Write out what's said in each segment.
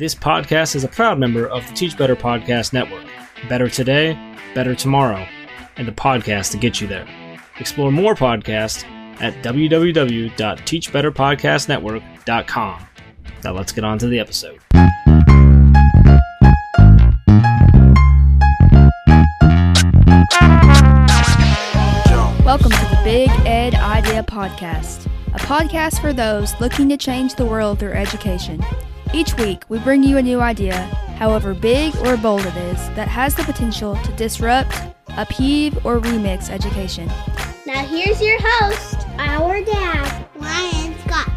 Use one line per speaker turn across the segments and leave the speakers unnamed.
This podcast is a proud member of the Teach Better Podcast Network. Better today, better tomorrow, and the podcast to get you there. Explore more podcasts at www.teachbetterpodcastnetwork.com. Now let's get on to the episode.
Welcome to the Big Ed Idea Podcast, a podcast for those looking to change the world through education. Each week, we bring you a new idea, however big or bold it is, that has the potential to disrupt, upheave, or remix education.
Now here's your host, our dad, Ryan Scott.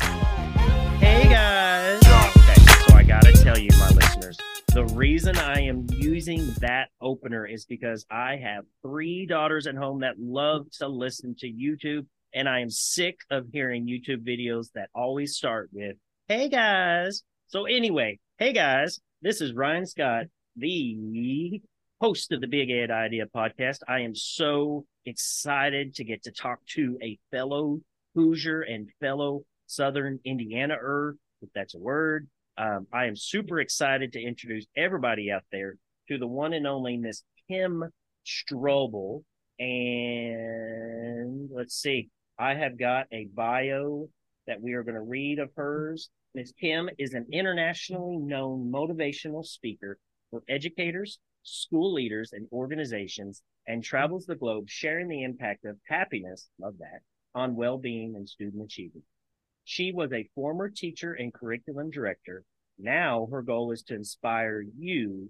Hey guys! Okay, so I gotta tell you, my listeners, the reason I am using that opener is because I have three daughters at home that love to listen to YouTube, and I am sick of hearing YouTube videos that always start with, Hey guys! So, anyway, hey guys, this is Ryan Scott, the host of the Big Ed Idea podcast. I am so excited to get to talk to a fellow Hoosier and fellow Southern Indiana-er, if that's a word. Um, I am super excited to introduce everybody out there to the one and only Miss Kim Strobel. And let's see, I have got a bio that we are going to read of hers. Ms. Kim is an internationally known motivational speaker for educators, school leaders, and organizations, and travels the globe sharing the impact of happiness, love that, on well being and student achievement. She was a former teacher and curriculum director. Now her goal is to inspire you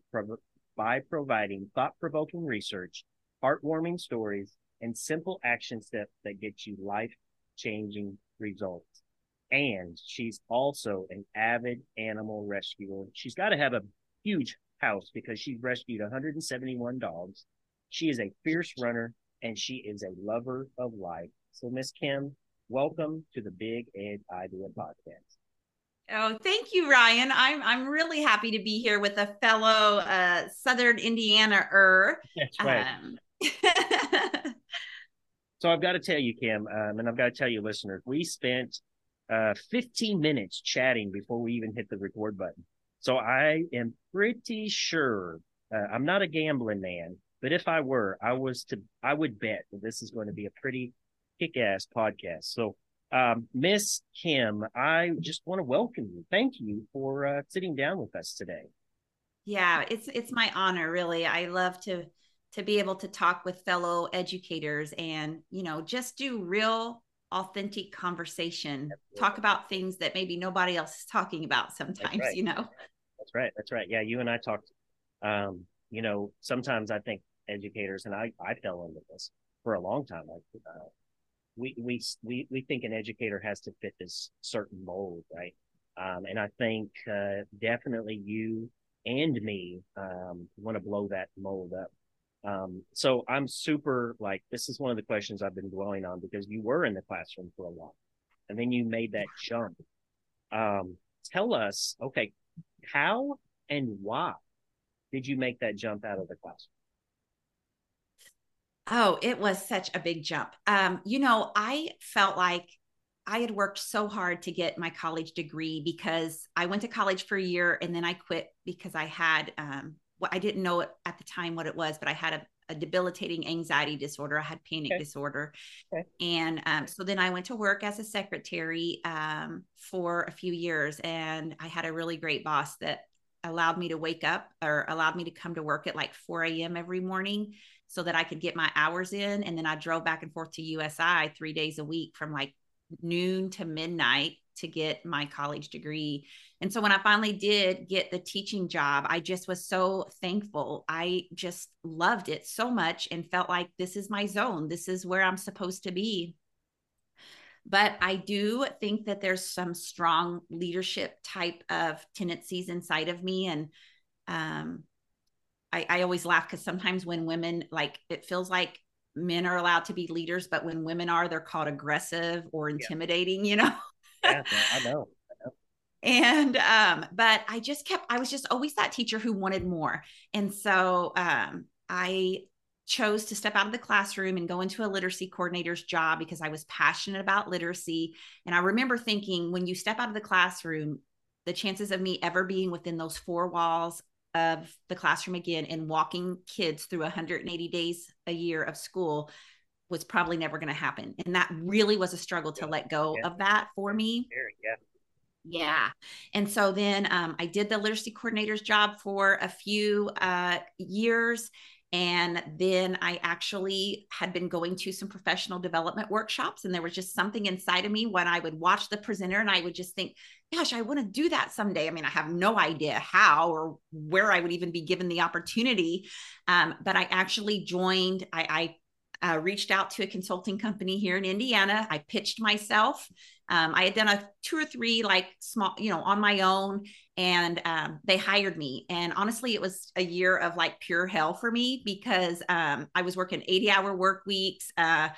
by providing thought provoking research, heartwarming stories, and simple action steps that get you life changing results and she's also an avid animal rescuer. She's got to have a huge house because she's rescued 171 dogs. She is a fierce runner and she is a lover of life. So, Miss Kim, welcome to the Big Ed Idea Podcast.
Oh, thank you, Ryan. I'm I'm really happy to be here with a fellow uh, Southern Indiana er.
That's right. Um, so I've got to tell you, Kim, um, and I've got to tell you, listeners, we spent uh, 15 minutes chatting before we even hit the record button. So I am pretty sure uh, I'm not a gambling man, but if I were, I was to, I would bet that this is going to be a pretty kick ass podcast. So, um, Miss Kim, I just want to welcome you. Thank you for uh, sitting down with us today.
Yeah, it's it's my honor, really. I love to to be able to talk with fellow educators and you know just do real authentic conversation. Absolutely. talk about things that maybe nobody else is talking about sometimes right. you know?
That's right that's right. Yeah you and i talked um you know sometimes i think educators and i i fell into this for a long time like uh, we we we we think an educator has to fit this certain mold right? Um and i think uh definitely you and me um want to blow that mold up um, so I'm super like, this is one of the questions I've been dwelling on because you were in the classroom for a while and then you made that jump. Um, tell us, okay, how and why did you make that jump out of the classroom?
Oh, it was such a big jump. Um, you know, I felt like I had worked so hard to get my college degree because I went to college for a year and then I quit because I had um, I didn't know at the time what it was, but I had a, a debilitating anxiety disorder. I had panic okay. disorder. Okay. And um, so then I went to work as a secretary um, for a few years. And I had a really great boss that allowed me to wake up or allowed me to come to work at like 4 a.m. every morning so that I could get my hours in. And then I drove back and forth to USI three days a week from like noon to midnight to get my college degree. And so when I finally did get the teaching job, I just was so thankful. I just loved it so much and felt like this is my zone. This is where I'm supposed to be. But I do think that there's some strong leadership type of tendencies inside of me. And um, I, I always laugh because sometimes when women, like, it feels like men are allowed to be leaders, but when women are, they're called aggressive or intimidating, yeah. you know?
yeah, I know.
And um, but I just kept, I was just always that teacher who wanted more. And so um I chose to step out of the classroom and go into a literacy coordinator's job because I was passionate about literacy. And I remember thinking when you step out of the classroom, the chances of me ever being within those four walls of the classroom again and walking kids through 180 days a year of school was probably never going to happen. And that really was a struggle to let go yeah. of that for me.
Yeah.
Yeah. And so then um, I did the literacy coordinator's job for a few uh, years. And then I actually had been going to some professional development workshops. And there was just something inside of me when I would watch the presenter and I would just think, gosh, I want to do that someday. I mean, I have no idea how or where I would even be given the opportunity. Um, but I actually joined, I, I uh, reached out to a consulting company here in Indiana. I pitched myself. Um, I had done a two or three like small, you know, on my own, and um, they hired me. And honestly, it was a year of like pure hell for me because um, I was working 80 hour work weeks. Uh,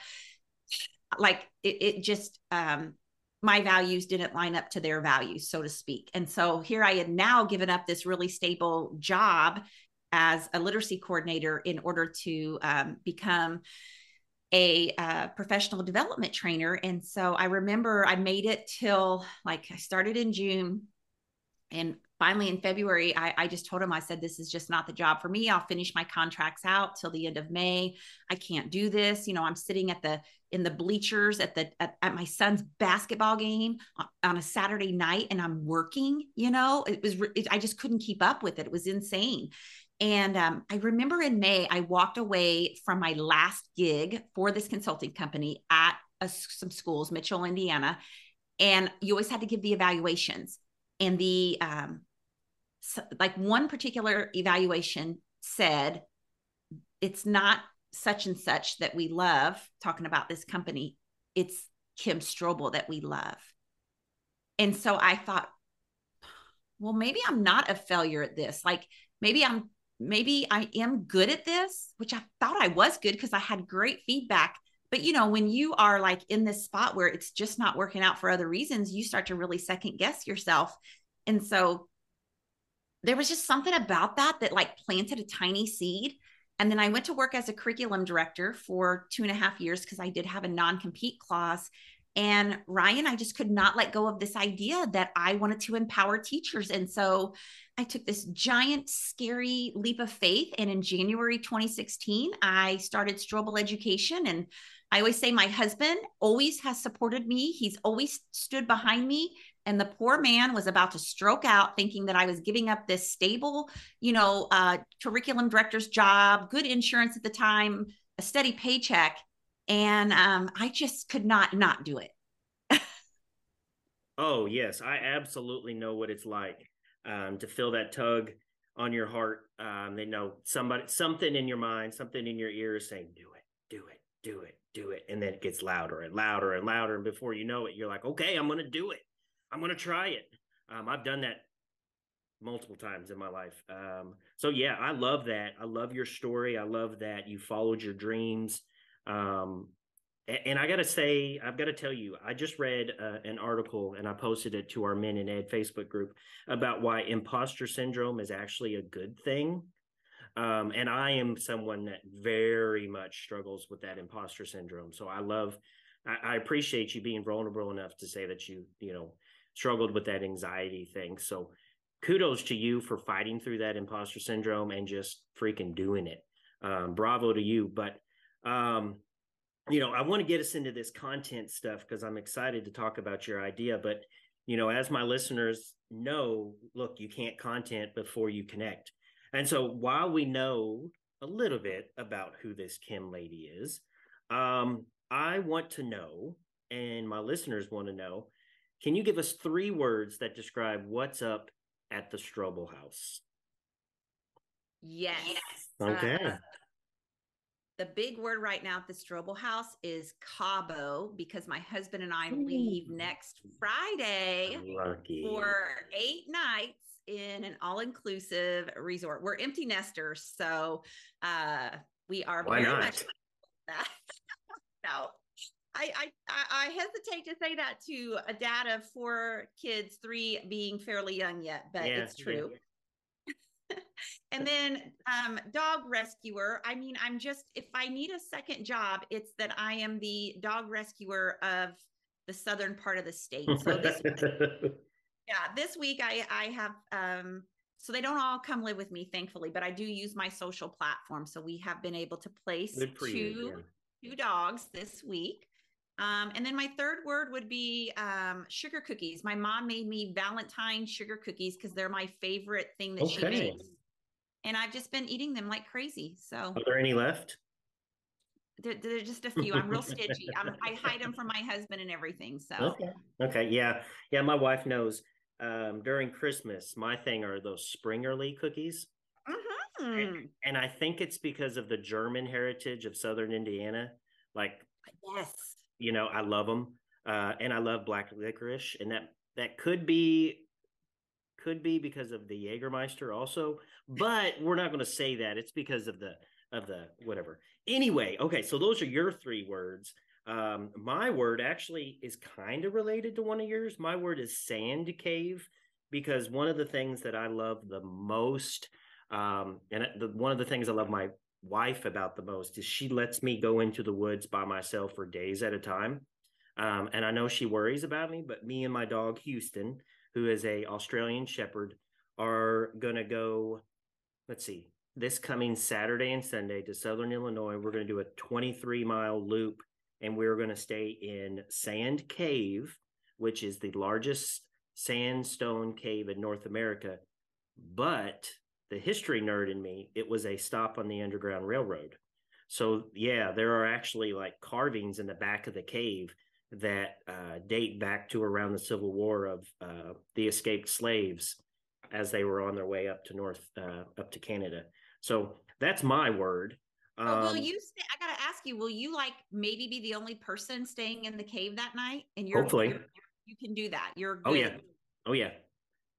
like it, it just, um, my values didn't line up to their values, so to speak. And so here I had now given up this really stable job as a literacy coordinator in order to um, become a uh, professional development trainer. And so I remember I made it till like I started in June. And finally in February, I, I, just told him, I said, this is just not the job for me. I'll finish my contracts out till the end of May. I can't do this. You know, I'm sitting at the, in the bleachers at the, at, at my son's basketball game on a Saturday night and I'm working, you know, it was, it, I just couldn't keep up with it. It was insane. And um, I remember in May, I walked away from my last gig for this consulting company at a, some schools, Mitchell, Indiana. And you always had to give the evaluations. And the, um, so, like one particular evaluation said, it's not such and such that we love, talking about this company, it's Kim Strobel that we love. And so I thought, well, maybe I'm not a failure at this. Like maybe I'm maybe I am good at this, which I thought I was good because I had great feedback. But you know, when you are like in this spot where it's just not working out for other reasons, you start to really second guess yourself. And so there was just something about that that like planted a tiny seed. And then I went to work as a curriculum director for two and a half years because I did have a non compete clause. And Ryan, I just could not let go of this idea that I wanted to empower teachers. And so I took this giant, scary leap of faith. And in January 2016, I started Strobel Education. And I always say my husband always has supported me, he's always stood behind me. And the poor man was about to stroke out, thinking that I was giving up this stable, you know, uh, curriculum director's job, good insurance at the time, a steady paycheck. And um, I just could not not do it.
oh, yes. I absolutely know what it's like um, to feel that tug on your heart. Um, they know somebody, something in your mind, something in your ear is saying, do it, do it, do it, do it. And then it gets louder and louder and louder. And before you know it, you're like, okay, I'm going to do it. I'm going to try it. Um, I've done that multiple times in my life. Um, so yeah, I love that. I love your story. I love that you followed your dreams. Um, and I got to say, I've got to tell you, I just read uh, an article and I posted it to our Men in Ed Facebook group about why imposter syndrome is actually a good thing. Um, and I am someone that very much struggles with that imposter syndrome. So I love, I, I appreciate you being vulnerable enough to say that you, you know, struggled with that anxiety thing. So kudos to you for fighting through that imposter syndrome and just freaking doing it. Um, bravo to you. But, um, you know, I want to get us into this content stuff because I'm excited to talk about your idea. But, you know, as my listeners know, look, you can't content before you connect. And so while we know a little bit about who this Kim lady is, um, I want to know, and my listeners want to know, can you give us three words that describe what's up at the Strobel house?
Yes.
Okay. Uh,
the big word right now at the Strobel House is Cabo because my husband and I leave next Friday
Lucky.
for eight nights in an all-inclusive resort. We're empty nesters, so uh, we are
Why very not? much
that. no, I, I I hesitate to say that to a dad of four kids, three being fairly young yet, but yeah, it's true. And then um, dog rescuer. I mean, I'm just, if I need a second job, it's that I am the dog rescuer of the southern part of the state. So this Yeah, this week I I have um so they don't all come live with me, thankfully, but I do use my social platform. So we have been able to place two
you. yeah.
two dogs this week. Um, and then my third word would be um, sugar cookies. My mom made me Valentine sugar cookies because they're my favorite thing that she makes. And I've just been eating them like crazy. So
Are there any left?
there, there are just a few. I'm real stingy. I hide them from my husband and everything. So
Okay. Okay. Yeah. Yeah. My wife knows. Um, during Christmas, my thing are those Springerle cookies.
Mm-hmm.
And I think it's because of the German heritage of Southern Indiana. Like,
yes.
You know, I love them. Uh, and I love black licorice. And that, that could be, could be because of the Jägermeister also, but we're not going to say that. It's because of the, of the whatever. Anyway. Okay. So those are your three words. Um, my word actually is kind of related to one of yours. My word is sand cave because one of the things that I love the most, um, and the, one of the things I love my wife about the most is she lets me go into the woods by myself for days at a time. Um, and I know she worries about me, but me and my dog Houston, who is a Australian Shepherd, are gonna go. Let's see, this coming Saturday and Sunday to Southern Illinois. We're gonna do a 23 mile loop, and we're gonna stay in Sand Cave, which is the largest sandstone cave in North America. But the history nerd in me, it was a stop on the Underground Railroad. So yeah, there are actually like carvings in the back of the cave that uh, date back to around the Civil War of uh, the escaped slaves as they were on their way up to North uh, up to Canada. So that's my word.
Well, will
Um,
you stay? I gotta ask you, will you like maybe be the only person staying in the cave that night? And you're
Hopefully.
you're- can do that. You're
Oh, yeah. Oh yeah.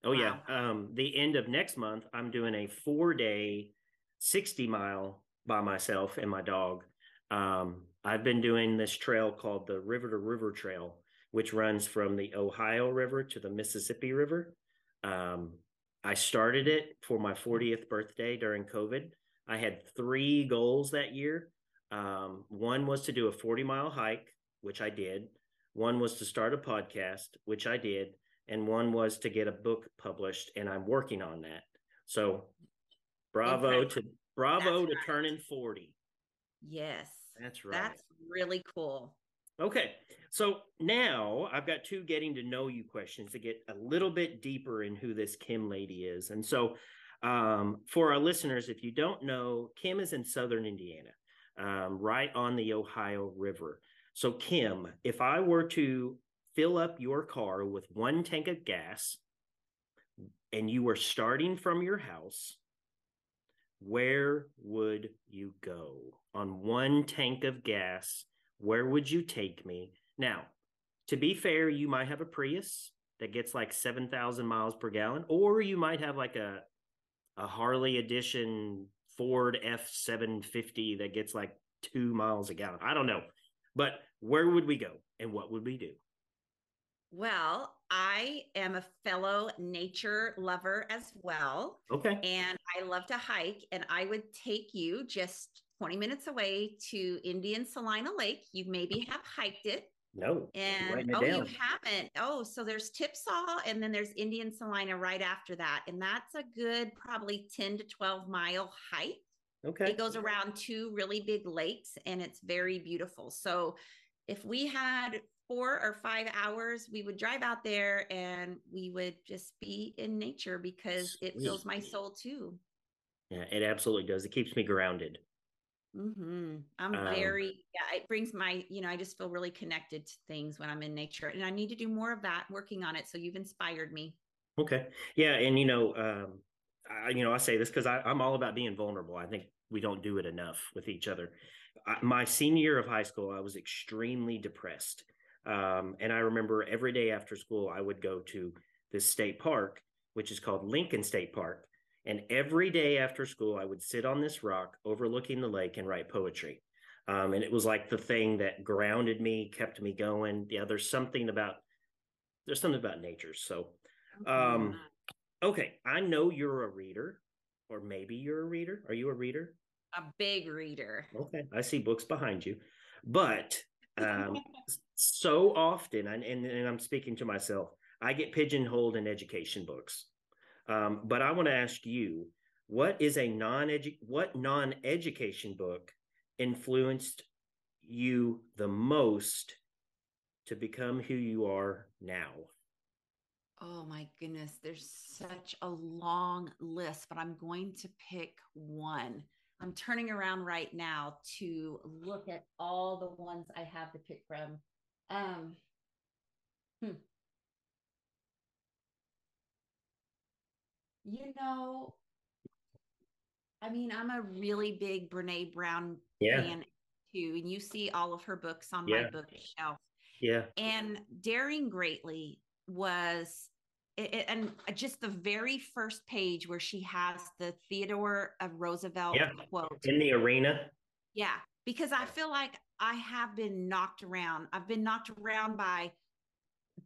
Oh yeah. Um the end of next month I'm doing a 4-day 60 mile by myself and my dog. Um I've been doing this trail called the River to River Trail which runs from the Ohio River to the Mississippi River. Um I started it for my 40th birthday during COVID. I had 3 goals that year. Um one was to do a 40 mile hike, which I did. One was to start a podcast, which I did, and one was to get a book published, and I'm working on that. So, bravo to bravo
That's
to
right.
turning 40.
Yes.
That's right.
That's really cool.
Okay. So now I've got two getting to know you questions to get a little bit deeper in who this Kim lady is. And so um, for our listeners, if you don't know, Kim is in Southern Indiana, um, right on the Ohio River. So, Kim, if I were to fill up your car with one tank of gas and you were starting from your house, where would you go on one tank of gas? Where would you take me? Now, to be fair, you might have a Prius that gets like 7,000 miles per gallon, or you might have like a, a Harley edition Ford F750 that gets like two miles a gallon. I don't know. But where would we go and what would we do?
Well, I am a fellow nature lover as well.
Okay.
And I love to hike. And I would take you just 20 minutes away to Indian Celina Lake. You maybe have hiked it.
No.
And oh,
down.
you haven't. Oh, so there's Tipsaw and then there's Indian Celina right after that. And that's a good probably 10 to 12 mile hike.
Okay.
It goes around two really big lakes and it's very beautiful. So if we had four or five hours, we would drive out there and we would just be in nature because it fills my soul too.
Yeah, it absolutely does. It keeps me grounded.
Mm-hmm. I'm
Um,
very, yeah, it brings my, you know, I just feel really connected to things when I'm in nature and I need to do more of that, working on it. So you've inspired me.
Okay. Yeah, and you know, um, I, you know, I say this because I'm all about being vulnerable. I think we don't do it enough with each other. I, my senior year of high school, I was extremely depressed, um, and I remember every day after school, I would go to this state park, which is called Lincoln State Park, and every day after school, I would sit on this rock overlooking the lake and write poetry. Um, and it was like the thing that grounded me, kept me going. Yeah, there's something about there's something about nature. So um, okay, I know you're a reader, or maybe you're a reader. Are you a reader?
a big reader.
Okay, I see books behind you, but um, so often, and, and and I'm speaking to myself, I get pigeonholed in education books. Um, but I want to ask you, what is a non what non education book influenced you the most to become who you are now?
Oh my goodness, there's such a long list, but I'm going to pick one. I'm turning around right now to look at all the ones I have to pick from. Um, hmm. You know, I mean, I'm a really big Brene Brown
Yeah.
fan too, and you see all of her books on
Yeah.
my bookshelf.
Yeah.
And Daring Greatly was, it, it- and just the very first page where she has the Theodore of Roosevelt
Yeah.
quote.
In the arena.
Yeah, because I feel like I have been knocked around. I've been knocked around by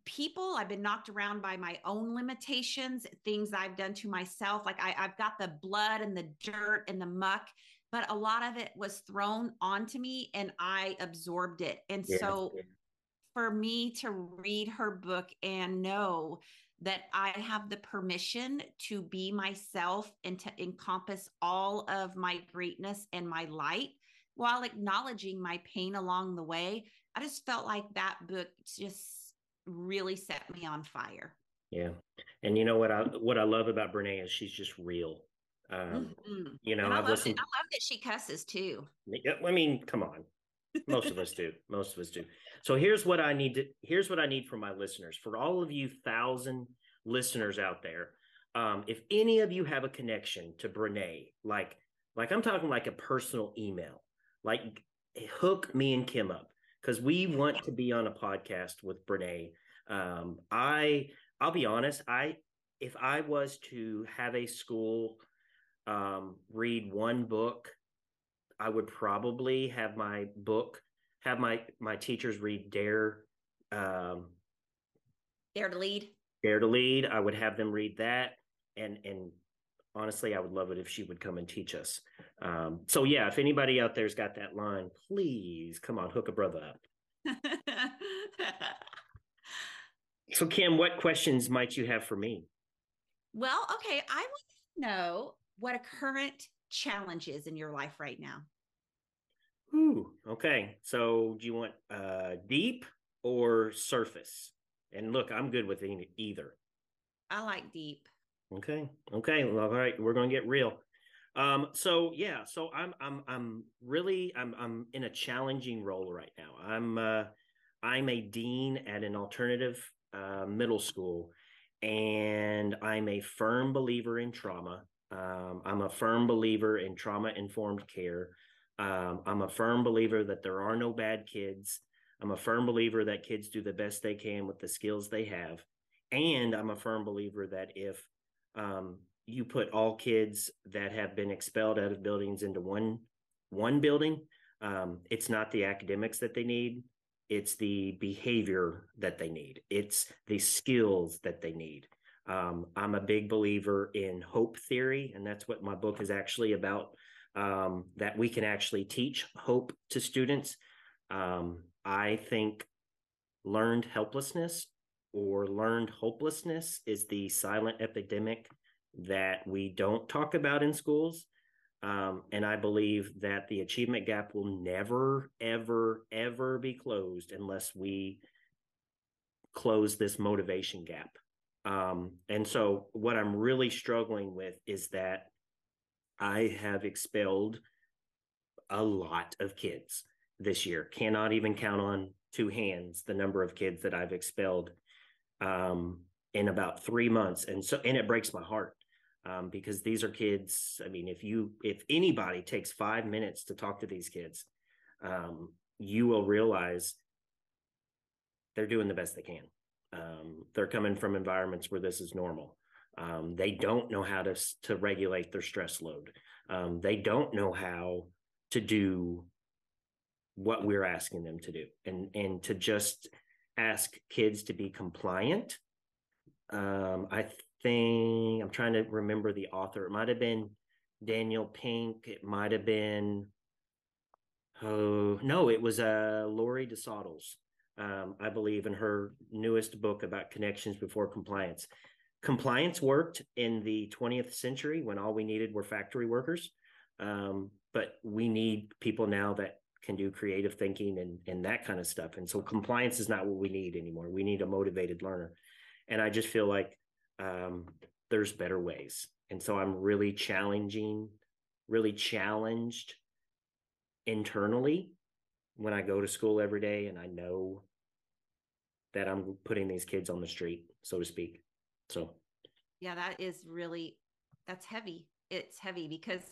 people. I've been knocked around by my own limitations, things I've done to myself. Like I, I've got the blood and the dirt and the muck, but a lot of it was thrown onto me and I absorbed it. And
Yeah.
so for me to read her book and know that I have the permission to be myself and to encompass all of my greatness and my light while acknowledging my pain along the way. I just felt like that book just really set me on fire.
Yeah. And you know what I what I love about Brene is she's just real. Um,
Mhm.
you know,
and I
I've
love,
listened
that, I love that she cusses too.
I mean, come on. Most of us do. Most of us do. So here's what I need to here's what I need from my listeners. For all of you thousand listeners out there, um, if any of you have a connection to Brene, like like I'm talking like a personal email, like hook me and Kim up because we want to be on a podcast with Brene. Um, I I'll be honest, I if I was to have a school um, read one book I would probably have my book, have my my teachers read Dare, um,
Dare to lead.
Dare to Lead. I would have them read that, and and honestly, I would love it if she would come and teach us. Um, so yeah, if anybody out there's got that line, please come on, hook a brother up. So Kim, what questions might you have for me?
well, okay. I want to know what a current challenge is in your life right now.
Ooh, okay. So do you want uh, deep or surface? And look, I'm good with either.
I like deep.
Okay. Okay. Well, all right. We're going to get real. Um, so yeah, so I'm, I'm, I'm really, I'm, I'm in a challenging role right now. I'm, uh, I'm a dean at an alternative, uh, middle school and I'm a firm believer in trauma. Um, I'm a firm believer in trauma informed care. Um, I'm a firm believer that there are no bad kids. I'm a firm believer that kids do the best they can with the skills they have. And I'm a firm believer that if um, you put all kids that have been expelled out of buildings into one one building, um, it's not the academics that they need; it's the behavior that they need. It's the skills that they need. Um, I'm a big believer in hope theory, and that's what my book is actually about. Um, that we can actually teach hope to students. Um, I think learned helplessness or learned hopelessness is the silent epidemic that we don't talk about in schools. Um, and I believe that the achievement gap will never, ever, ever be closed unless we close this motivation gap. Um, and so, what I'm really struggling with is that I have expelled a lot of kids this year. Cannot even count on two hands the number of kids that I've expelled um, in about three months, and so and it breaks my heart um, because these are kids. I mean, if you if anybody takes five minutes to talk to these kids, um, you will realize they're doing the best they can. Um, they're coming from environments where this is normal. Um, they don't know how to to regulate their stress load. Um, they don't know how to do what we're asking them to do, and and to just ask kids to be compliant. Um, I think I'm trying to remember the author. It might have been Daniel Pink. It might have been oh no, it was uh Lori Desautels. Um, I believe in her newest book about connections before compliance. Compliance worked in the 20th century when all we needed were factory workers. Um, but we need people now that can do creative thinking and, and that kind of stuff. And so compliance is not what we need anymore. We need a motivated learner. And I just feel like um, there's better ways. And so I'm really challenging, really challenged internally when I go to school every day and I know that I'm putting these kids on the street, so to speak. So,
yeah, that is really that's heavy. It's heavy because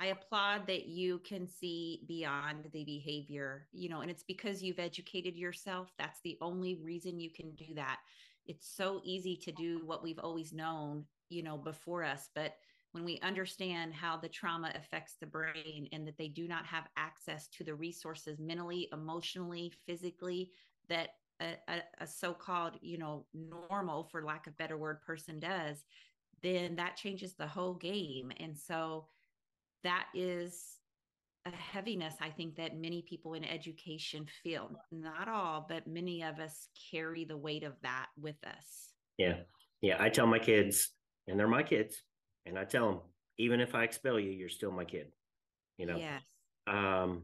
I applaud that you can see beyond the behavior, you know, and it's because you've educated yourself. That's the only reason you can do that. It's so easy to do what we've always known, you know, before us, but when we understand how the trauma affects the brain and that they do not have access to the resources mentally, emotionally, physically that a, a, a so-called you know normal for lack of better word person does then that changes the whole game. And so that is a heaviness i think that many people in education feel. Not all but many of us carry the weight of that with us.
Yeah. Yeah i tell my kids and they're my kids and i tell them even if i expel you you're still my kid you know?
Yes.
Um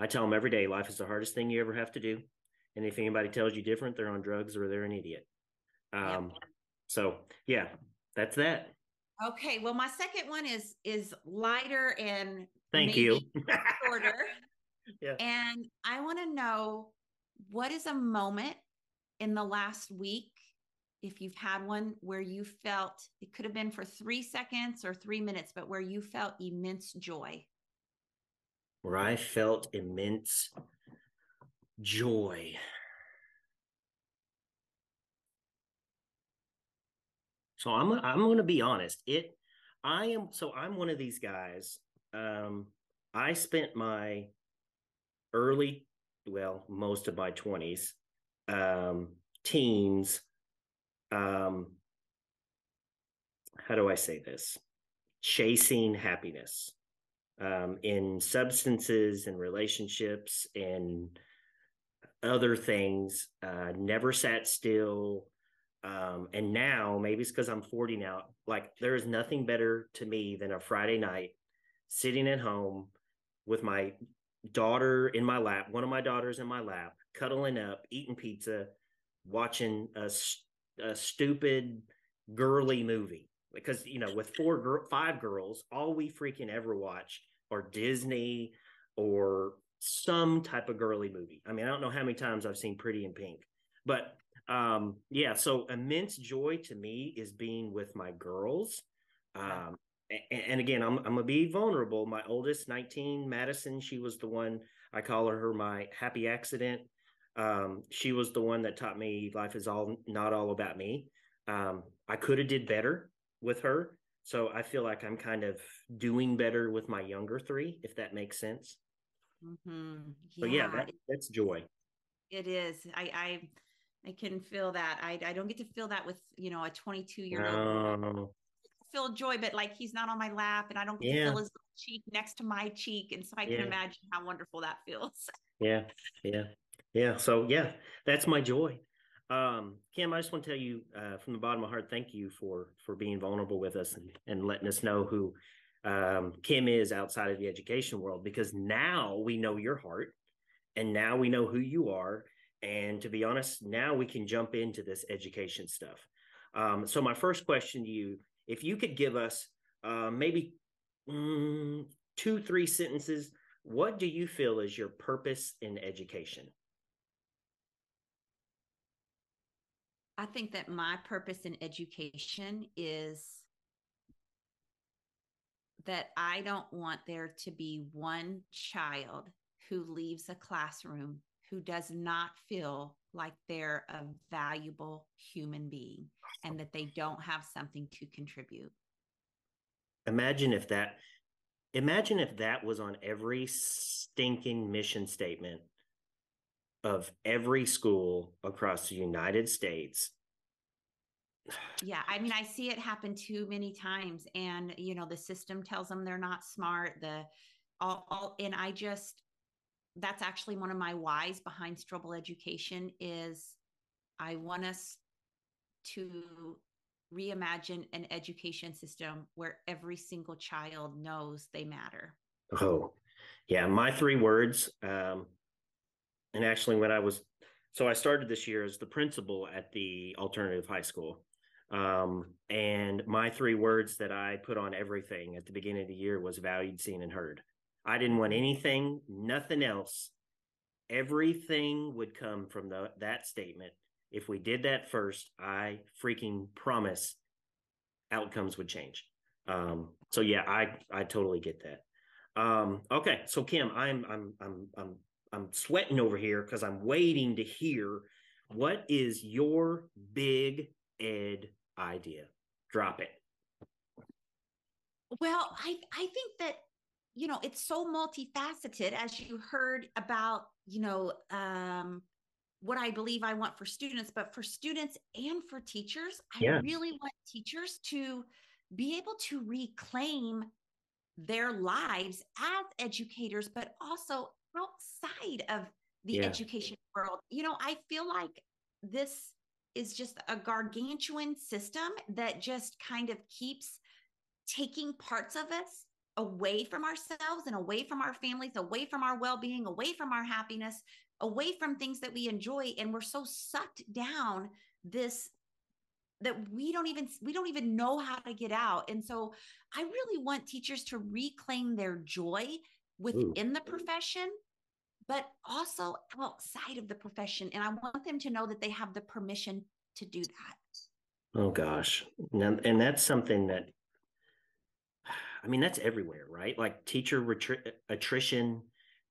i tell them every day life is the hardest thing you ever have to do and if anybody tells you different they're on drugs or they're an idiot. Um yep. so yeah that's that.
Okay well my second one is is lighter and
thank you.
shorter. Yeah. And i want to know what is a moment in the last week if you've had one where you felt it could have been for three seconds or three minutes but where you felt immense joy
where i felt immense joy. So I'm I'm going to be honest. It I am so I'm one of these guys. Um, I spent my early, well, most of my twenties, um, teens. Um, how do I say this? Chasing happiness um, in substances and relationships and other things, uh, never sat still. Um, and now maybe it's because I'm 40 now. Like there is nothing better to me than a Friday night sitting at home with my daughter in my lap, one of my daughters in my lap, cuddling up, eating pizza, watching a, a stupid girly movie. Because you know, with four, five girls, all we freaking ever watch are Disney or some type of girly movie. I mean, I don't know how many times I've seen Pretty in Pink, but um, yeah. So immense joy to me is being with my girls. Um, and, and, again, I'm I'm gonna be vulnerable. My oldest, 19, Madison, she was the one I call her, her my happy accident. Um, she was the one that taught me life is all not all about me. Um, I could have did better with her. So I feel like I'm kind of doing better with my younger three, if that makes sense.
Mm-hmm.
Yeah, so yeah, that, that's joy.
It is. I, I, I can feel that. I, I don't get to feel that with you know a 22 year old. No. Feel joy, but like he's not on my lap, and I don't yeah. feel his cheek next to my cheek, and so I can imagine how wonderful that feels.
yeah, yeah, yeah. So yeah, that's my joy. Um, Kim, I just want to tell you uh, from the bottom of my heart, thank you for for being vulnerable with us and, and letting us know who um, Kim is outside of the education world because now we know your heart and now we know who you are. And to be honest, now we can jump into this education stuff. Um, so, my first question to you if you could give us uh, maybe mm, two, three sentences, what do you feel is your purpose in education?
I think that my purpose in education is that I don't want there to be one child who leaves a classroom who does not feel like they're a valuable human being and that they don't have something to contribute.
Imagine if that imagine if that was on every stinking mission statement of every school across the United States
yeah i mean i see it happen too many times and you know the system tells them they're not smart the all, all and i just that's actually one of my whys behind Strobel Education is I want us to reimagine an education system where every single child knows they matter.
Oh, yeah. My three words. Um, and actually, when I was, so I started this year as the principal at the alternative high school. Um, and my three words that I put on everything at the beginning of the year was valued, seen, and heard. I didn't want anything, nothing else. Everything would come from the, that statement. If we did that first, I freaking promise outcomes would change. Um, so yeah, I I totally get that. Um, okay, so Kim, I'm I'm I'm I'm I'm sweating over here because I'm waiting to hear what is your big ed idea. Drop it.
Well, I I think that you know it's so multifaceted as you heard about you know um what I believe I want for students, but for students and for teachers, I yeah. really want teachers to be able to reclaim their lives as educators, but also outside of the yeah. education world. You know, I feel like this is just a gargantuan system that just kind of keeps taking parts of us away from ourselves and away from our families, away from our well being, away from our happiness, away from things that we enjoy. And we're so sucked down this that we don't even we don't even know how to get out and so i really want teachers to reclaim their joy within Ooh. the profession but also outside of the profession. And I want them to know that they have the permission to do that.
Oh gosh. And, and that's something that I mean, that's everywhere, right? Like teacher retri- attrition,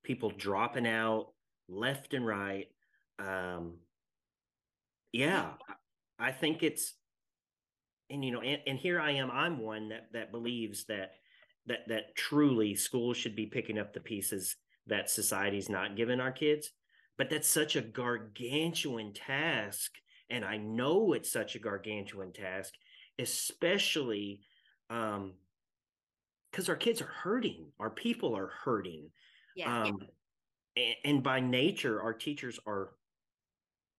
people dropping out left and right. Um, yeah, I think it's, and you know, and, and here I am. I'm one that that believes that that that truly schools should be picking up the pieces that society's not giving our kids. But that's such a gargantuan task. And I know it's such a gargantuan task, especially um, because our kids are hurting, our people are hurting. Yeah. Um, and, and by nature, our teachers are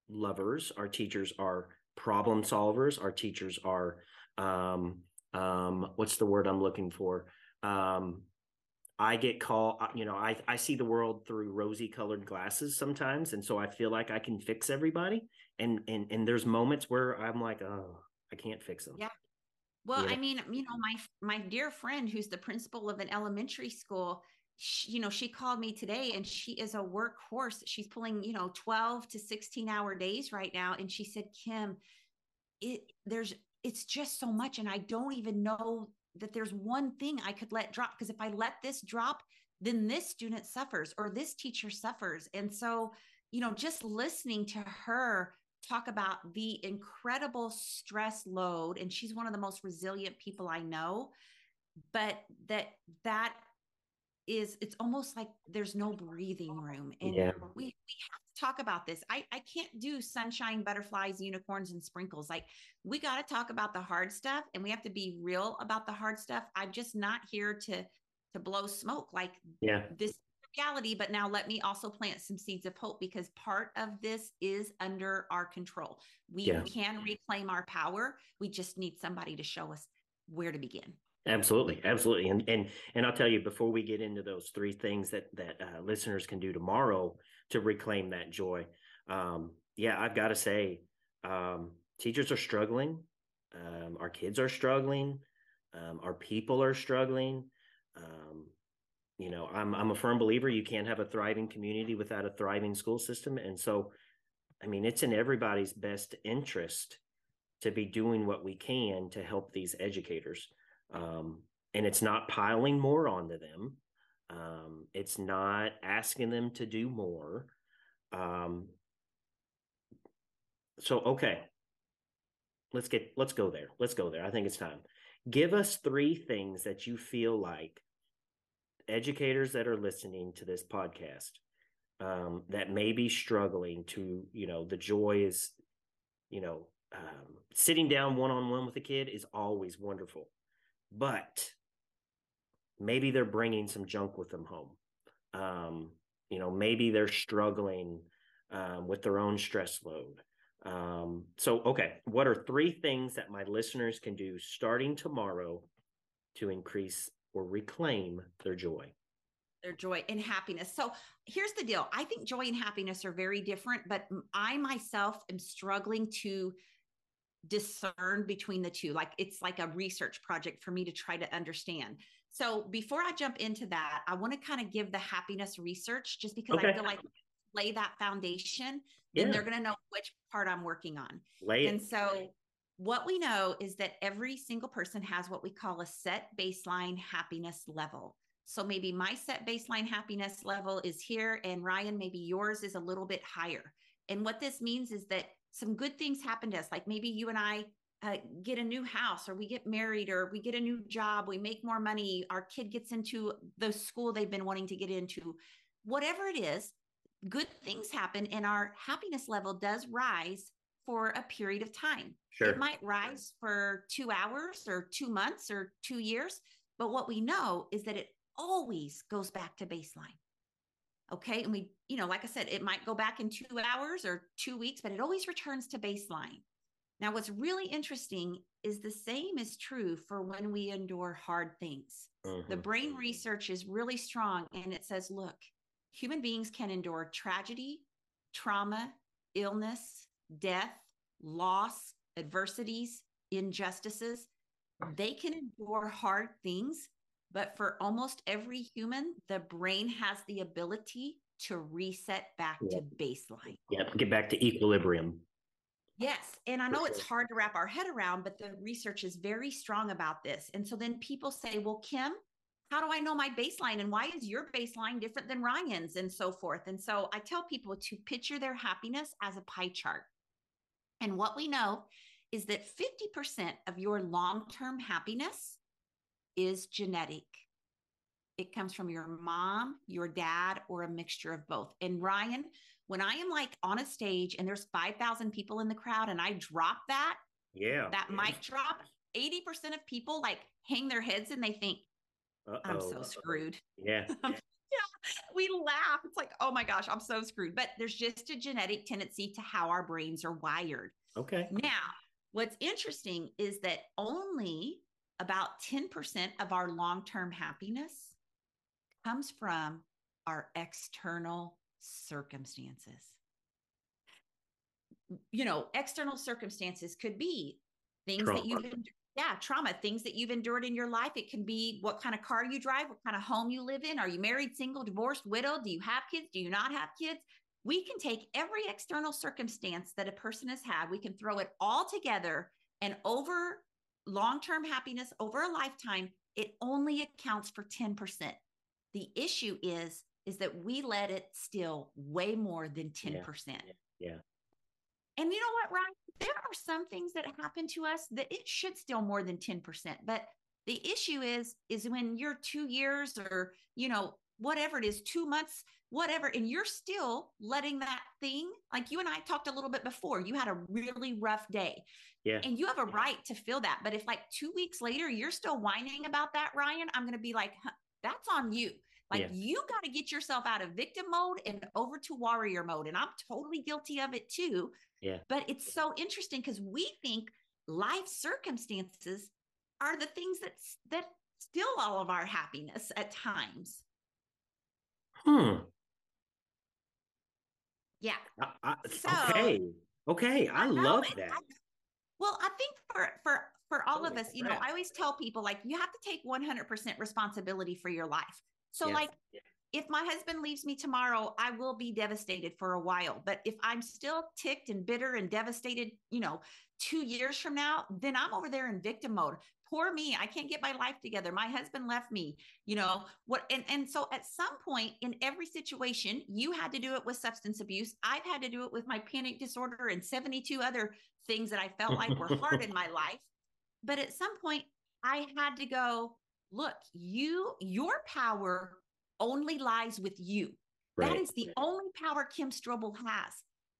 lovers, our teachers are problem solvers, our teachers are um, um, what's the word I'm looking for? Um, I get called, uh, you know, I, I see the world through rosy colored glasses sometimes. And so I feel like I can fix everybody. And, and, and there's moments where I'm like, oh, I can't fix them.
Yeah. Well, yeah. I mean, you know, my, my dear friend who's the principal of an elementary school, she, you know, she called me today and she is a workhorse. She's pulling, you know, 12 to 16 hour days right now. And she said, Kim, it, there's, it's just so much. And I don't even know that there's one thing I could let drop because if I let this drop, then this student suffers or this teacher suffers. And so, you know, just listening to her talk about the incredible stress load and she's one of the most resilient people I know, but that that is it's almost like there's no breathing room and yeah. we, we have to talk about this. I, I can't do sunshine butterflies unicorns and sprinkles. Like we got to talk about the hard stuff and we have to be real about the hard stuff. I'm just not here to to blow smoke like
yeah.
this reality but now let me also plant some seeds of hope because part of this is under our control. We yeah. can reclaim our power. We just need somebody to show us where to begin
Absolutely, absolutely, and and and I'll tell you before we get into those three things that that uh, listeners can do tomorrow to reclaim that joy. Um, yeah, I've got to say, um, teachers are struggling, um, our kids are struggling, um, our people are struggling. Um, you know, I'm I'm a firm believer you can't have a thriving community without a thriving school system, and so, I mean, it's in everybody's best interest to be doing what we can to help these educators um, and it's not piling more onto them. Um, it's not asking them to do more. Um, so okay, let's get let's go there. Let's go there. I think it's time. Give us three things that you feel like educators that are listening to this podcast um, that may be struggling to, you know, the joy is, you know, um, sitting down one on one with a kid is always wonderful but maybe they're bringing some junk with them home. Um, you know, maybe they're struggling um, with their own stress load. Um, so, okay, what are three things that my listeners can do starting tomorrow to increase or reclaim their joy?
Their joy and happiness. So, here's the deal I think joy and happiness are very different, but I myself am struggling to discern between the two. Like it's like a research project for me to try to understand. So before I jump into that, I want to kind of give the happiness research just because okay. I feel like lay that foundation, then they're going to know which part I'm working on.
Lay
and so what we know is that every single person has what we call a set baseline happiness level. So maybe my set baseline happiness level is here, and Ryan, maybe yours is a little bit higher. And what this means is that some good things happen to us, like maybe you and I uh, get a new house or we get married or we get a new job, we make more money, our kid gets into the school they've been wanting to get into. Whatever it is, good things happen and our happiness level does rise for a period of time.
Sure.
It might rise for two hours or two months or two years. But what we know is that it always goes back to baseline. Okay. And we, you know, like I said, it might go back in two hours or two weeks, but it always returns to baseline. Now, what's really interesting is the same is true for when we endure hard things. Uh-huh. The brain research is really strong and it says, look, human beings can endure tragedy, trauma, illness, death, loss, adversities, injustices. They can endure hard things, but for almost every human, the brain has the ability to reset back yep. to baseline.
Yep, get back to equilibrium.
Yes. And I know it's hard to wrap our head around, but the research is very strong about this. And so then people say, well, Kim, how do I know my baseline and why is your baseline different than Ryan's and so forth? And so I tell people to picture their happiness as a pie chart. And what we know is that 50% of your long term happiness is genetic. It comes from your mom, your dad, or a mixture of both. And Ryan, when I am like on a stage and there's 5,000 people in the crowd and I drop that,
yeah,
that yeah. mic drop, 80% of people like hang their heads and they think, uh-oh, I'm so screwed.
Yeah.
yeah. We laugh. It's like, oh my gosh, I'm so screwed. But there's just a genetic tendency to how our brains are wired.
Okay.
Now, what's interesting is that only about 10% of our long term happiness comes from our external circumstances. You know, external circumstances could be things Trauma. that you've yeah, trauma, things that you've endured in your life. It can be what kind of car you drive, what kind of home you live in. Are you married, single, divorced, widowed? Do you have kids? Do you not have kids? We can take every external circumstance that a person has had, we can throw it all together and over long term happiness, over a lifetime, it only accounts for 10%. The issue is, is that we let it steal way more than 10%.
Yeah. yeah.
And you know what, Ryan? There are some things that happen to us that it should steal more than 10%. But the issue is, is when you're two years or, you know, whatever it is, two months, whatever, and you're still letting that thing, like you and I talked a little bit before, you had a really rough day.
Yeah.
And you have a right to feel that. But if like two weeks later, you're still whining about that, Ryan, I'm going to be like, huh, that's on you. Like yeah. you got to get yourself out of victim mode and over to warrior mode. And I'm totally guilty of it too.
Yeah.
But it's so interesting because we think life circumstances are the things that that steal all of our happiness at times.
Hmm.
Yeah.
I, I, so, okay. Okay. I, I love it. that.
Well, I think for for for all Holy of us, you know, I always tell people like you have to take 100% responsibility for your life. So yes. like if my husband leaves me tomorrow, I will be devastated for a while. But if I'm still ticked and bitter and devastated, you know, two years from now, then I'm over there in victim mode. Poor me. I can't get my life together. My husband left me, you know, what and, and so at some point in every situation, you had to do it with substance abuse. I've had to do it with my panic disorder and 72 other things that I felt like were hard in my life. But at some point, I had to go, look, you, your power only lies with you. Right. That is the only power Kim Strobel has.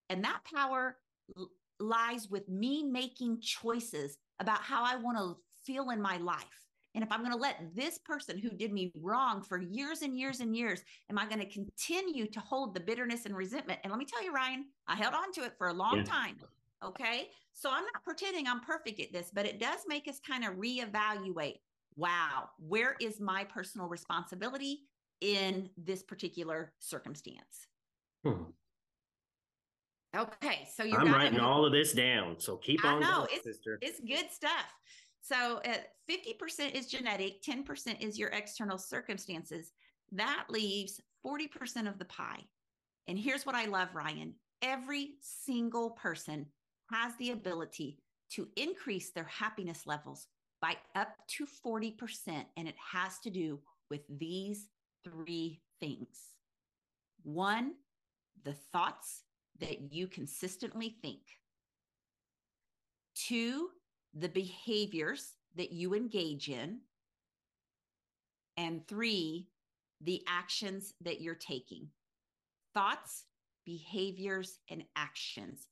And that power l- lies with me making choices about how I want to feel in my life. And if I'm going to let this person who did me wrong for years and years and years, am I going to continue to hold the bitterness and resentment? And let me tell you, Ryan, I held on to it for a long yeah. time. Okay. So I'm not pretending I'm perfect at this, but it does make us kind of reevaluate wow, where is my personal responsibility in this particular circumstance? Hmm. Okay, so you're
I'm writing all of this down. So keep on
going, it's, sister. It's good stuff. So uh, 50% is genetic, 10% is your external circumstances. That leaves 40% of the pie. And here's what I love, Ryan. Every single person has the ability to increase their happiness levels by up to 40%. And it has to do with these three things. One, the thoughts that you consistently think. Two, the behaviors that you engage in. And three, the actions that you're taking. Thoughts, behaviors, and actions.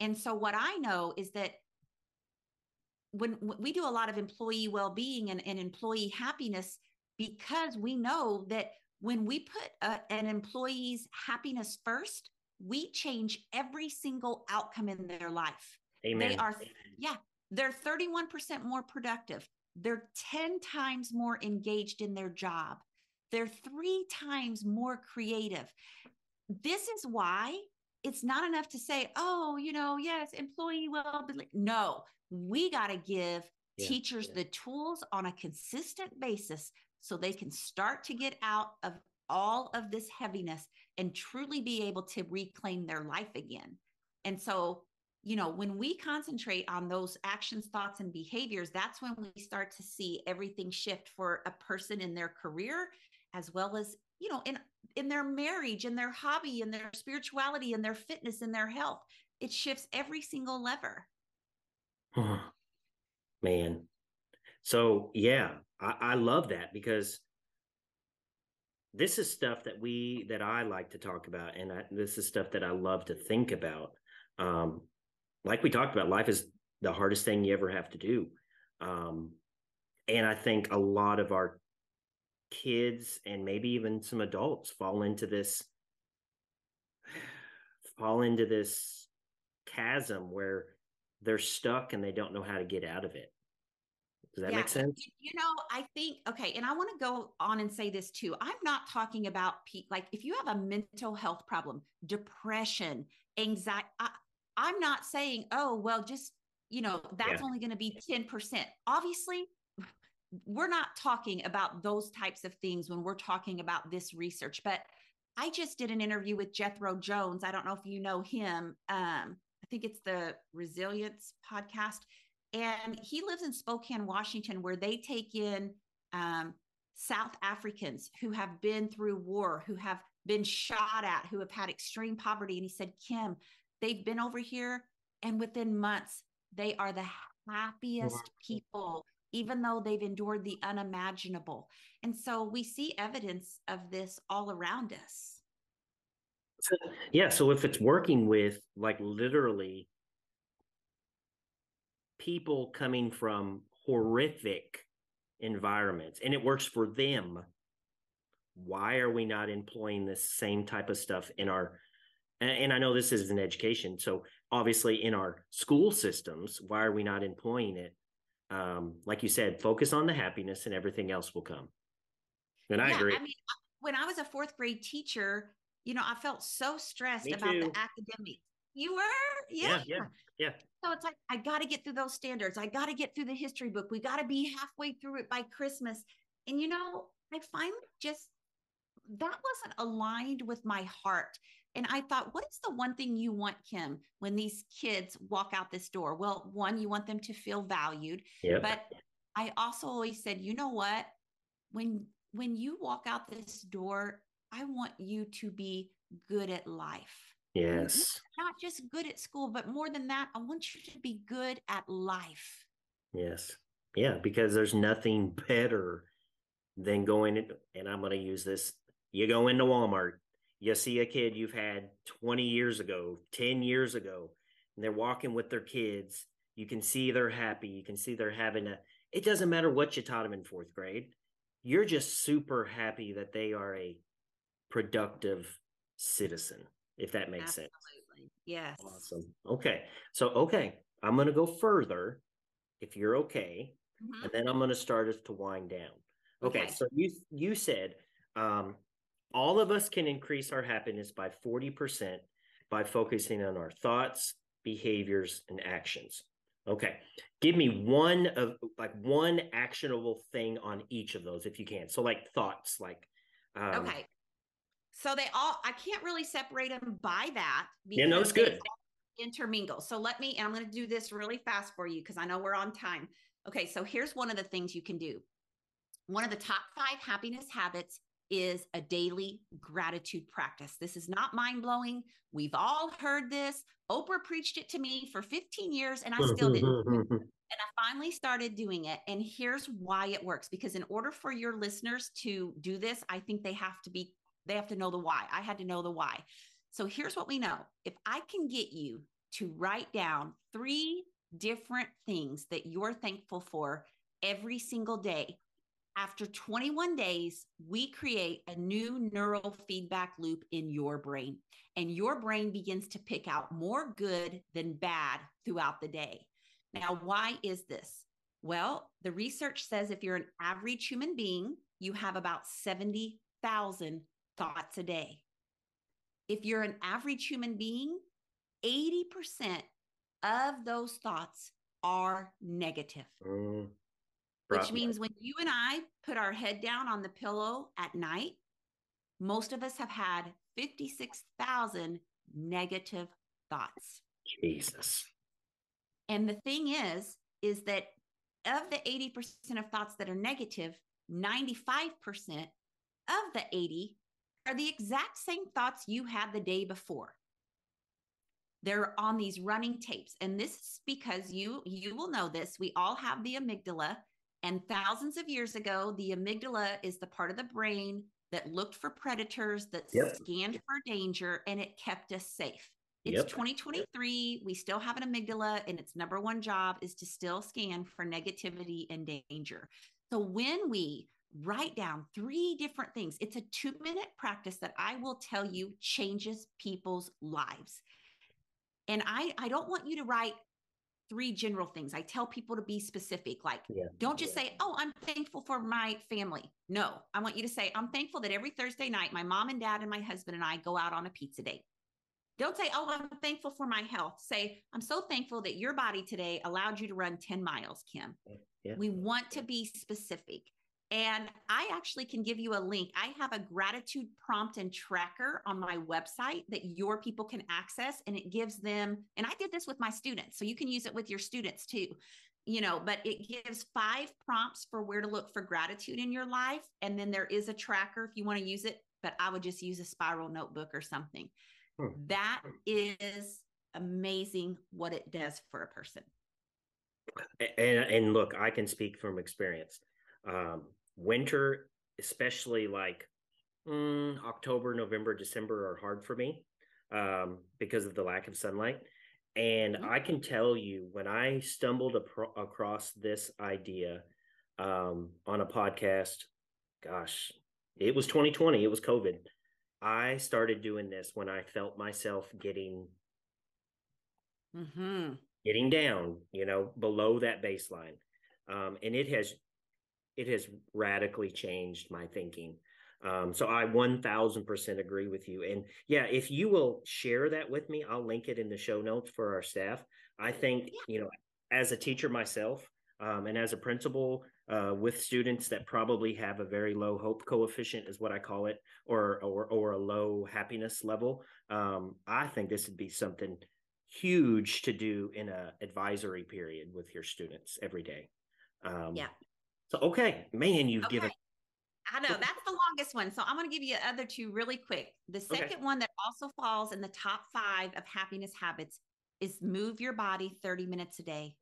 And so, what I know is that when, we do a lot of employee well-being and, and employee happiness because we know that when we put a, an employee's happiness first we change every single outcome in their life.
Amen.
they are yeah they're 31% more productive. They're 10 times more engaged in their job. They're three times more creative. This is why it's not enough to say oh you know yes employee well no we got to give yeah, teachers yeah. the tools on a consistent basis so they can start to get out of all of this heaviness and truly be able to reclaim their life again. And so, you know, when we concentrate on those actions, thoughts, and behaviors, that's when we start to see everything shift for a person in their career as well as, you know, in in their marriage, in their hobby, in their spirituality, in their fitness, in their health. It shifts every single lever.
Man. So yeah, I, I love that because this is stuff that we that I like to talk about, and I, this is stuff that I love to think about. Um, like we talked about, life is the hardest thing you ever have to do, um, and I think a lot of our kids and maybe even some adults fall into this fall into this chasm where they're stuck and they don't know how to get out of it. Does that yeah. make sense?
You know, I think, okay, and I want to go on and say this too. I'm not talking about like if you have a mental health problem, depression, anxiety, I, I'm not saying, oh, well, just, you know, that's yeah. only going to be 10%. Obviously, we're not talking about those types of things when we're talking about this research, but I just did an interview with Jethro Jones. I don't know if you know him. Um, I think it's the Resilience podcast. And he lives in Spokane, Washington, where they take in um, South Africans who have been through war, who have been shot at, who have had extreme poverty. And he said, Kim, they've been over here, and within months, they are the happiest people, even though they've endured the unimaginable. And so we see evidence of this all around us.
So, yeah. So if it's working with like literally people coming from horrific environments and it works for them, why are we not employing this same type of stuff in our and, I know this is an education. So obviously in our school systems, why are we not employing it? Um, like you said, focus on the happiness and everything else will come. And I agree. I mean,
when I was a fourth grade teacher, you know, I felt so stressed Me about too. the academics. You were?
Yeah. Yeah. Yeah. yeah.
So it's like, I got to get through those standards. I got to get through the history book. We got to be halfway through it by Christmas. And, you know, I finally just, that wasn't aligned with my heart. And I thought, what is the one thing you want, Kim, when these kids walk out this door? Well, one, you want them to feel valued.
Yep.
But I also always said, you know what? When when you walk out this door, I want you to be good at life.
Yes.
Not just good at school, but more than that, I want you to be good at life.
Yes. Yeah, because there's nothing better than going in, and I'm going to use this. You go into Walmart, you see a kid you've had 20 years ago, 10 years ago, and they're walking with their kids. You can see they're happy. You can see they're having a it doesn't matter what you taught them in fourth grade. You're just super happy that they are a productive citizen, if that makes sense.
Absolutely.
sense.
Yes.
Awesome. Okay. So, okay, I'm going to go further if you're okay,
Mhm.
and then I'm going to start us to wind down. Okay,
Okay.
So you you said um, all of us can increase our happiness by 40% by focusing on our thoughts, behaviors, and actions. Okay. Give me one of like one actionable thing on each of those if you can. So like thoughts, like um,
Okay. So they all, I can't really separate them by that.
Yeah, no, it's good.
Intermingle. So let me, and I'm going to do this really fast for you because I know we're on time. Okay. So here's one of the things you can do. One of the top five happiness habits is a daily gratitude practice. This is not mind blowing. We've all heard this. Oprah preached it to me for 15 years and I mm-hmm, still didn't. Mm-hmm, mm-hmm. And I finally started doing it. And here's why it works because in order for your listeners to do this, I think they have to be, they have to know the why. I had to know the why. So here's what we know if I can get you to write down three different things that you're thankful for every single day, after 21 days, we create a new neural feedback loop in your brain, and your brain begins to pick out more good than bad throughout the day. Now, why is this? Well, the research says if you're an average human being, you have about 70,000 thoughts a day. If you're an average human being, 80% of those thoughts are negative,
Mm.
Which means when you and I put our head down on the pillow at night, most of us have had 56,000 negative thoughts.
Jesus.
And the thing is, is that of the 80% of thoughts that are negative, 95% of the 80 are the exact same thoughts you had the day before. They're on these running tapes. And this is because you you will know this. We all have the amygdala. And thousands of years ago, the amygdala is the part of the brain that looked for predators, that
Yep.
scanned for danger, and it kept us safe. It's
Yep.
2023. We still have an amygdala, and its number one job is to still scan for negativity and danger. So when we write down three different things, it's a two minute practice that I will tell you changes people's lives. And I, I don't want you to write three general things. I tell people to be specific. Like,
Yeah.
don't just say, Oh, I'm thankful for my family. No, I want you to say, I'm thankful that every Thursday night, my mom and dad and my husband and I go out on a pizza date. Don't say, Oh, I'm thankful for my health. Say, I'm so thankful that your body today allowed you to run 10 miles, Kim.
Yeah.
We want to be specific. And I actually can give you a link. I have a gratitude prompt and tracker on my website that your people can access, and it gives them, and I did this with my students. So you can use it with your students too, you know, but it gives five prompts for where to look for gratitude in your life. And then there is a tracker if you want to use it, but I would just use a spiral notebook or something.
Hmm.
That is amazing what it does for a person.
And and look i can speak from experience um winter especially like mm, october november december are hard for me um because of the lack of sunlight and
Mhm.
i can tell you when i stumbled apro- across this idea um on a podcast gosh it was 2020 it was covid i started doing this when i felt myself getting
Mm-hmm.
getting down, you know, below that baseline. Um, and it has it has radically changed my thinking. Um, so I 1000% agree with you. And yeah, if you will share that with me, I'll link it in the show notes for our staff. I think, you know, as a teacher myself, um, and as a principal uh, with students that probably have a very low hope coefficient, is what I call it, or or or a low happiness level. Um, I think this would be something huge to do in a advisory period with your students every day. Um,
Yeah.
So okay, man, you've
Okay.
given
I know that's the longest one. So I'm going to give you the other two really quick. The
Okay.
second one that also falls in the top five of happiness habits is move your body 30 minutes a day.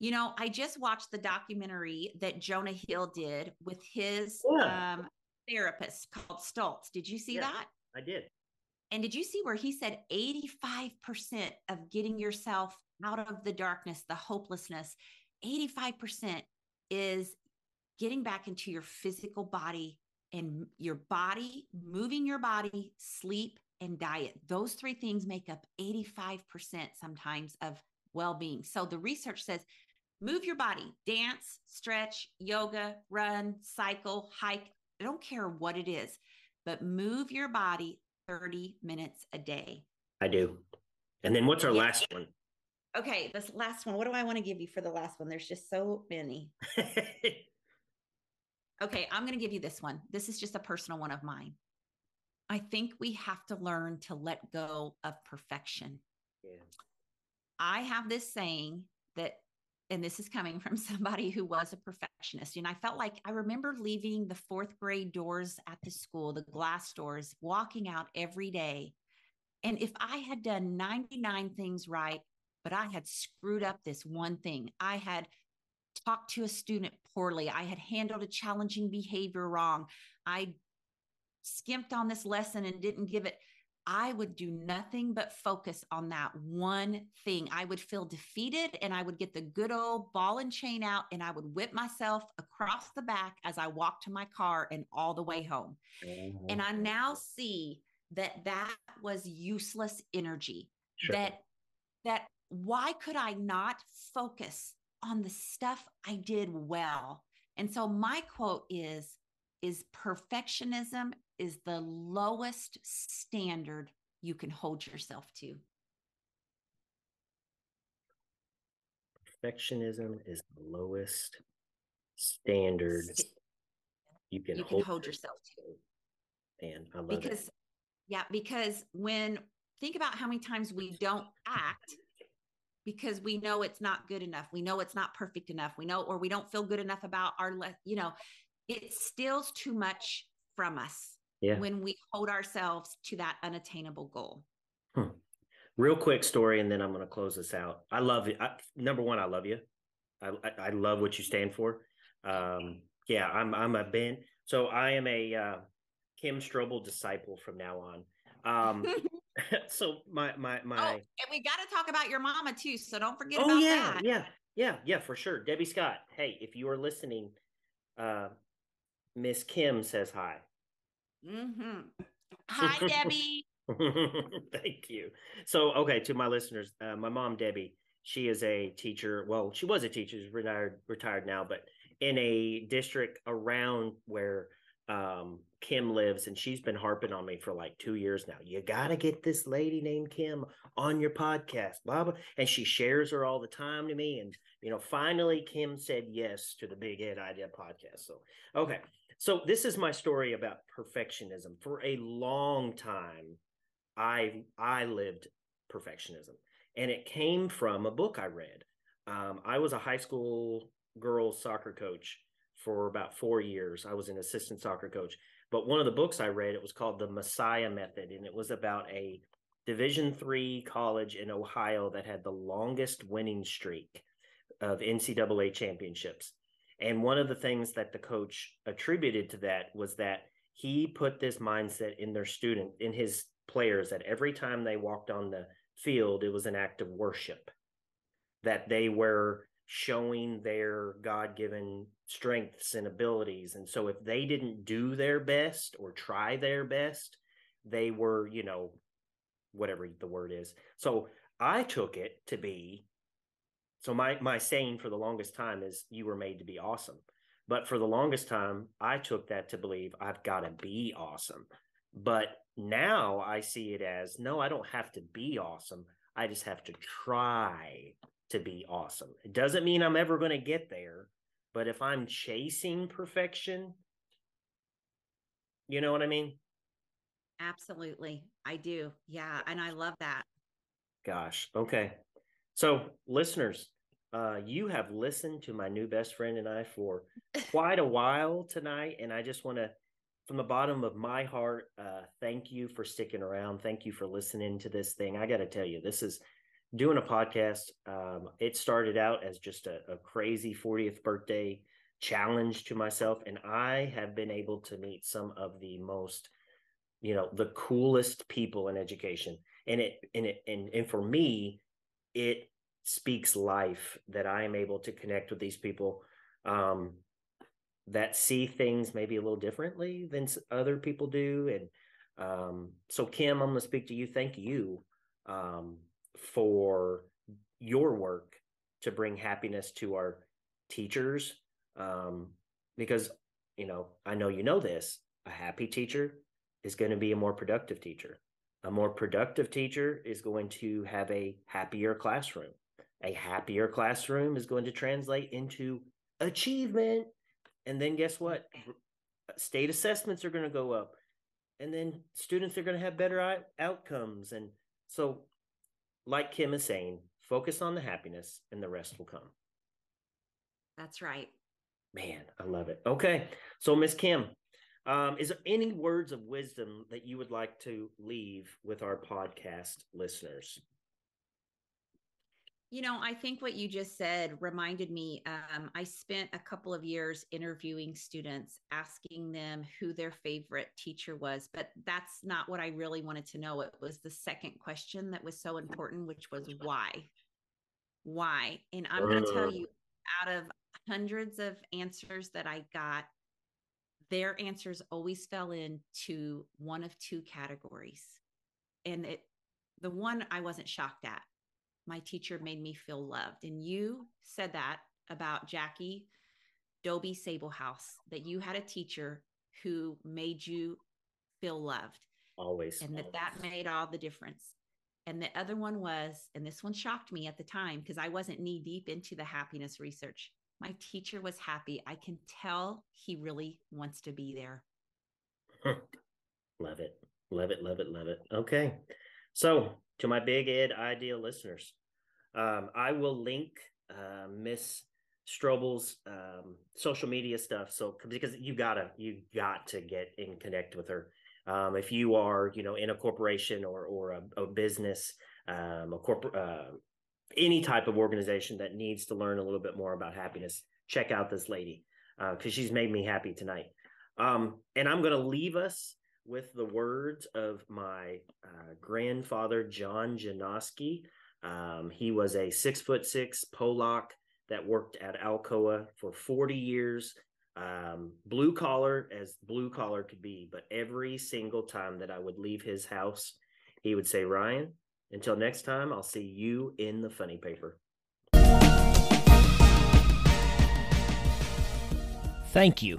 You know, I just watched the documentary that Jonah Hill did with his
Yeah.
um, therapist called Stutz. Did you see
Yeah.
that?
I did.
And did you see where he said 85% of getting yourself out of the darkness, the hopelessness, 85% is getting back into your physical body and your body, moving your body, sleep, and diet. Those three things make up 85% sometimes of well being. So the research says move your body, dance, stretch, yoga, run, cycle, hike. I don't care what it is, but move your body 30 minutes a day.
I do. And then what's our last one?
Okay, this last one. What do I want to give you for the last one? There's just so many. okay, I'm going to give you this one. This is just a personal one of mine. I think we have to learn to let go of perfection. Yeah. I have this saying that, and this is coming from somebody who was a perfectionist. And I felt like I remember leaving the fourth grade doors at the school, the glass doors, walking out every day. And if I had done 99 things right, but I had screwed up this one thing, I had talked to a student poorly, I had handled a challenging behavior wrong, I skimped on this lesson and didn't give it I would do nothing but focus on that one thing. I would feel defeated and I would get the good old ball and chain out and I would whip myself across the back as I walked to my car and all the way home. Mm-hmm. And I now see that that was useless energy. Sure. That that why could I not focus on the stuff I did well? And so my quote is is perfectionism is the lowest standard you can hold yourself to.
Perfectionism is the lowest standard you can,
you hold, can hold yourself
to. And I love
because,
it.
Yeah, because when think about how many times we don't act because we know it's not good enough. We know it's not perfect enough. We know, or we don't feel good enough about our, you know, it steals too much from us yeah. when we hold ourselves to that unattainable goal.
Hmm. Real quick story, and then I'm going to close this out. I love you. I, number one, I love you. I, I, I love what you stand for. Um, yeah, I'm I'm a Ben. So I am a uh, Kim Strobel disciple from now on. Um, so my my my. Oh,
and we got to talk about your mama too. So don't forget.
Oh
yeah,
that. yeah, yeah, yeah, for sure. Debbie Scott. Hey, if you are listening, uh, Miss Kim says hi.
Mm-hmm. Hi, Debbie.
Thank you. So, okay, to my listeners, uh, my mom, Debbie, she is a teacher. Well, she was a teacher, she's retired, retired now, but in a district around where um, Kim lives, and she's been harping on me for like two years now. You got to get this lady named Kim on your podcast, Baba. And she shares her all the time to me. And, you know, finally, Kim said yes to the Big Ed Idea podcast. So, okay. So this is my story about perfectionism. For a long time, I I lived perfectionism, and it came from a book I read. Um, I was a high school girls soccer coach for about four years. I was an assistant soccer coach, but one of the books I read it was called The Messiah Method, and it was about a Division three college in Ohio that had the longest winning streak of NCAA championships. And one of the things that the coach attributed to that was that he put this mindset in their student, in his players, that every time they walked on the field, it was an act of worship, that they were showing their God given strengths and abilities. And so if they didn't do their best or try their best, they were, you know, whatever the word is. So I took it to be so my my saying for the longest time is you were made to be awesome. But for the longest time, I took that to believe I've got to be awesome. But now I see it as no, I don't have to be awesome. I just have to try to be awesome. It doesn't mean I'm ever going to get there, but if I'm chasing perfection, you know what I mean?
Absolutely. I do. Yeah, and I love that.
Gosh. Okay. So, listeners, uh, you have listened to my new best friend and I for quite a while tonight, and I just want to, from the bottom of my heart, uh, thank you for sticking around. Thank you for listening to this thing. I got to tell you, this is doing a podcast. Um, it started out as just a, a crazy 40th birthday challenge to myself, and I have been able to meet some of the most, you know, the coolest people in education, and it and it and and for me it speaks life that I am able to connect with these people um, that see things maybe a little differently than other people do. And um, so, Kim, I'm going to speak to you. Thank you um, for your work to bring happiness to our teachers. Um, because, you know, I know you know this a happy teacher is going to be a more productive teacher. A more productive teacher is going to have a happier classroom. A happier classroom is going to translate into achievement. And then guess what? State assessments are going to go up. And then students are going to have better outcomes. And so, like Kim is saying, focus on the happiness and the rest will come.
That's right.
Man, I love it. Okay. So, Miss Kim, um, is there any words of wisdom that you would like to leave with our podcast listeners?
You know, I think what you just said reminded me. Um, I spent a couple of years interviewing students, asking them who their favorite teacher was, but that's not what I really wanted to know. It was the second question that was so important, which was why? Why? And I'm going to tell you, out of hundreds of answers that I got, their answers always fell into one of two categories. And it, the one I wasn't shocked at my teacher made me feel loved. And you said that about Jackie Dobie Sablehouse, that you had a teacher who made you feel loved.
Always.
And that that made all the difference. And the other one was, and this one shocked me at the time because I wasn't knee deep into the happiness research. My teacher was happy. I can tell he really wants to be there.
love it. Love it. Love it. Love it. Okay. So, to my big ed idea listeners, um, I will link uh, Miss Strobel's um, social media stuff. So because you gotta you got to get and connect with her. Um, if you are you know in a corporation or or a, a business, um, a corporate, uh, any type of organization that needs to learn a little bit more about happiness, check out this lady because uh, she's made me happy tonight. Um, and I'm going to leave us with the words of my uh, grandfather, John Janoski, um, he was a six foot six Polak that worked at Alcoa for 40 years, um, blue collar as blue collar could be. But every single time that I would leave his house, he would say, Ryan, until next time, I'll see you in the funny paper.
Thank you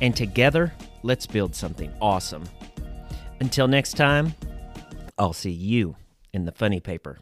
and together, let's build something awesome. Until next time, I'll see you in the funny paper.